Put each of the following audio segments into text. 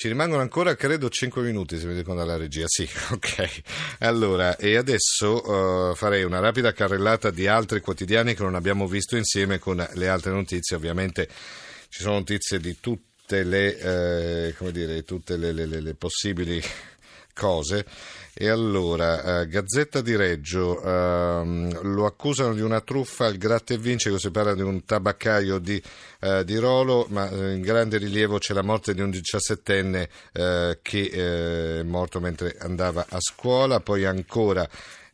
Ci rimangono ancora, credo, 5 minuti, se mi dicono dalla regia. Sì, ok. Allora, e adesso uh, farei una rapida carrellata di altri quotidiani che non abbiamo visto insieme con le altre notizie. Ovviamente ci sono notizie di tutte le, eh, come dire, tutte le, le, le possibili cose. E allora, eh, Gazzetta di Reggio, ehm, lo accusano di una truffa al gratta e vince, si parla di un tabaccaio di, eh, di Rolo, ma eh, in grande rilievo c'è la morte di un diciassettenne eh, che eh, è morto mentre andava a scuola, poi ancora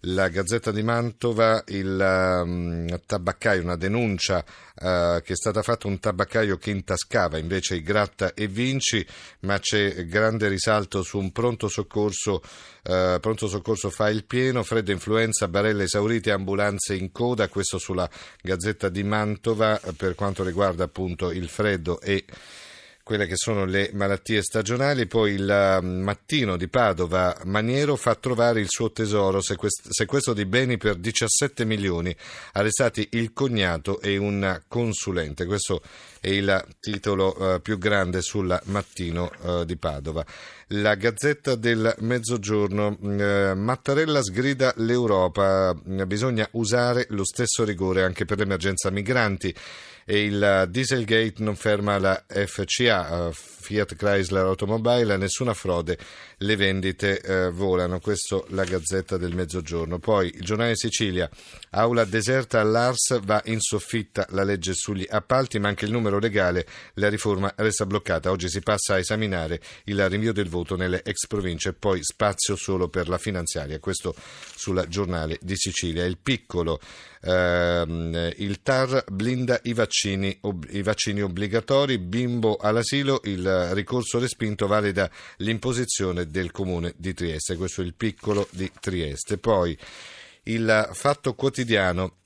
la Gazzetta di Mantova, il um, tabaccaio, una denuncia uh, che è stata fatta un tabaccaio che intascava invece i gratta e vinci, ma c'è grande risalto su un pronto soccorso, uh, pronto soccorso fa il pieno, freddo influenza, barelle esaurite, ambulanze in coda, questo sulla Gazzetta di Mantova per quanto riguarda appunto il freddo e quelle che sono le malattie stagionali, poi il um, mattino di Padova Maniero fa trovare il suo tesoro, sequestro di beni per 17 milioni, arrestati il cognato e un consulente. Questo è il titolo uh, più grande sul mattino uh, di Padova. La Gazzetta del Mezzogiorno, uh, Mattarella sgrida l'Europa, bisogna usare lo stesso rigore anche per l'emergenza migranti e il Dieselgate non ferma la FCA, eh, Fiat Chrysler Automobile, nessuna frode, le vendite eh, volano, questo la Gazzetta del Mezzogiorno. Poi il giornale Sicilia, aula deserta all'Ars, va in soffitta la legge sugli appalti, ma anche il numero legale, la riforma resta bloccata. Oggi si passa a esaminare il rinvio del voto nelle ex province, poi spazio solo per la finanziaria, questo sul giornale di Sicilia. Il piccolo Uh, il TAR blinda i vaccini, ob- i vaccini, obbligatori, bimbo all'asilo, il ricorso respinto valida l'imposizione del comune di Trieste, questo è il piccolo di Trieste. Poi il fatto quotidiano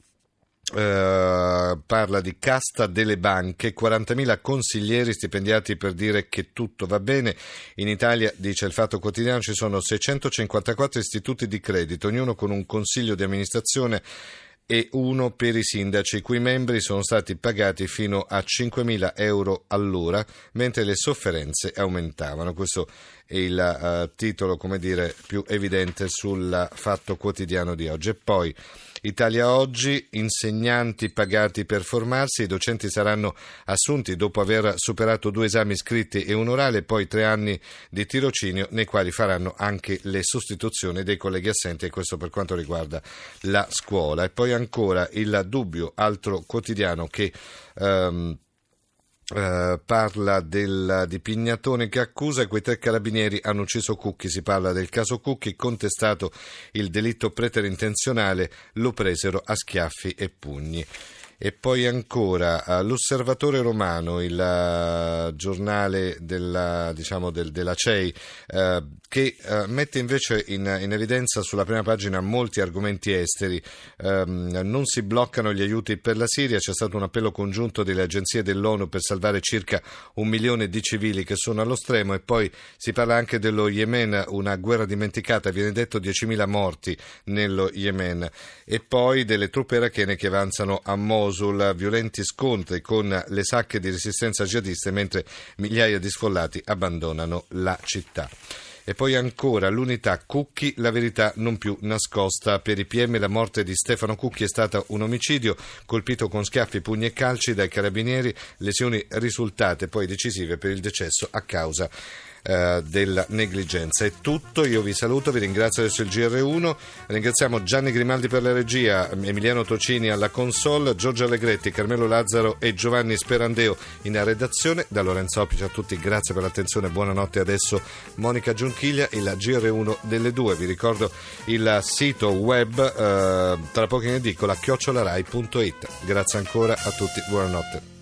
Uh, parla di casta delle banche, 40.000 consiglieri stipendiati per dire che tutto va bene. In Italia, dice il Fatto Quotidiano, ci sono 654 istituti di credito, ognuno con un consiglio di amministrazione e uno per i sindaci, i cui membri sono stati pagati fino a 5.000 euro all'ora, mentre le sofferenze aumentavano. Questo il uh, titolo, dire, più evidente sul fatto quotidiano di oggi. E poi Italia Oggi, insegnanti pagati per formarsi, i docenti saranno assunti dopo aver superato due esami scritti e un orale, poi tre anni di tirocinio nei quali faranno anche le sostituzioni dei colleghi assenti e questo per quanto riguarda la scuola. E poi ancora il dubbio, altro quotidiano che... Um, Uh, parla del, di Pignatone che accusa quei tre carabinieri hanno ucciso Cucchi, si parla del caso Cucchi, contestato il delitto preterintenzionale, lo presero a schiaffi e pugni. E poi ancora uh, l'Osservatore Romano, il uh, giornale della, diciamo del, della CEI, uh, che mette invece in, in, evidenza sulla prima pagina molti argomenti esteri. Um, non si bloccano gli aiuti per la Siria, c'è stato un appello congiunto delle agenzie dell'ONU per salvare circa un milione di civili che sono allo stremo. E poi si parla anche dello Yemen, una guerra dimenticata, viene detto 10.000 morti nello Yemen. E poi delle truppe irachene che avanzano a Mosul Mosul, violenti scontri con le sacche di resistenza jihadiste mentre migliaia di sfollati abbandonano la città. E poi ancora l'unità Cucchi, la verità non più nascosta. Per i PM la morte di Stefano Cucchi è stata un omicidio colpito con schiaffi, pugni e calci dai carabinieri, lesioni risultate poi decisive per il decesso a causa eh, della negligenza. È tutto, io vi saluto, vi ringrazio adesso il GR1, ringraziamo Gianni Grimaldi per la regia, Emiliano Tocini alla console, Giorgio Allegretti, Carmelo Lazzaro e Giovanni Sperandeo in redazione. Da Lorenzo Opici a tutti grazie per l'attenzione, buonanotte adesso Monica Giunchiglia, il GR1 delle due. Vi ricordo il sito web eh, tra poco in edicola chiocciolarai.it. Grazie ancora a tutti, buonanotte.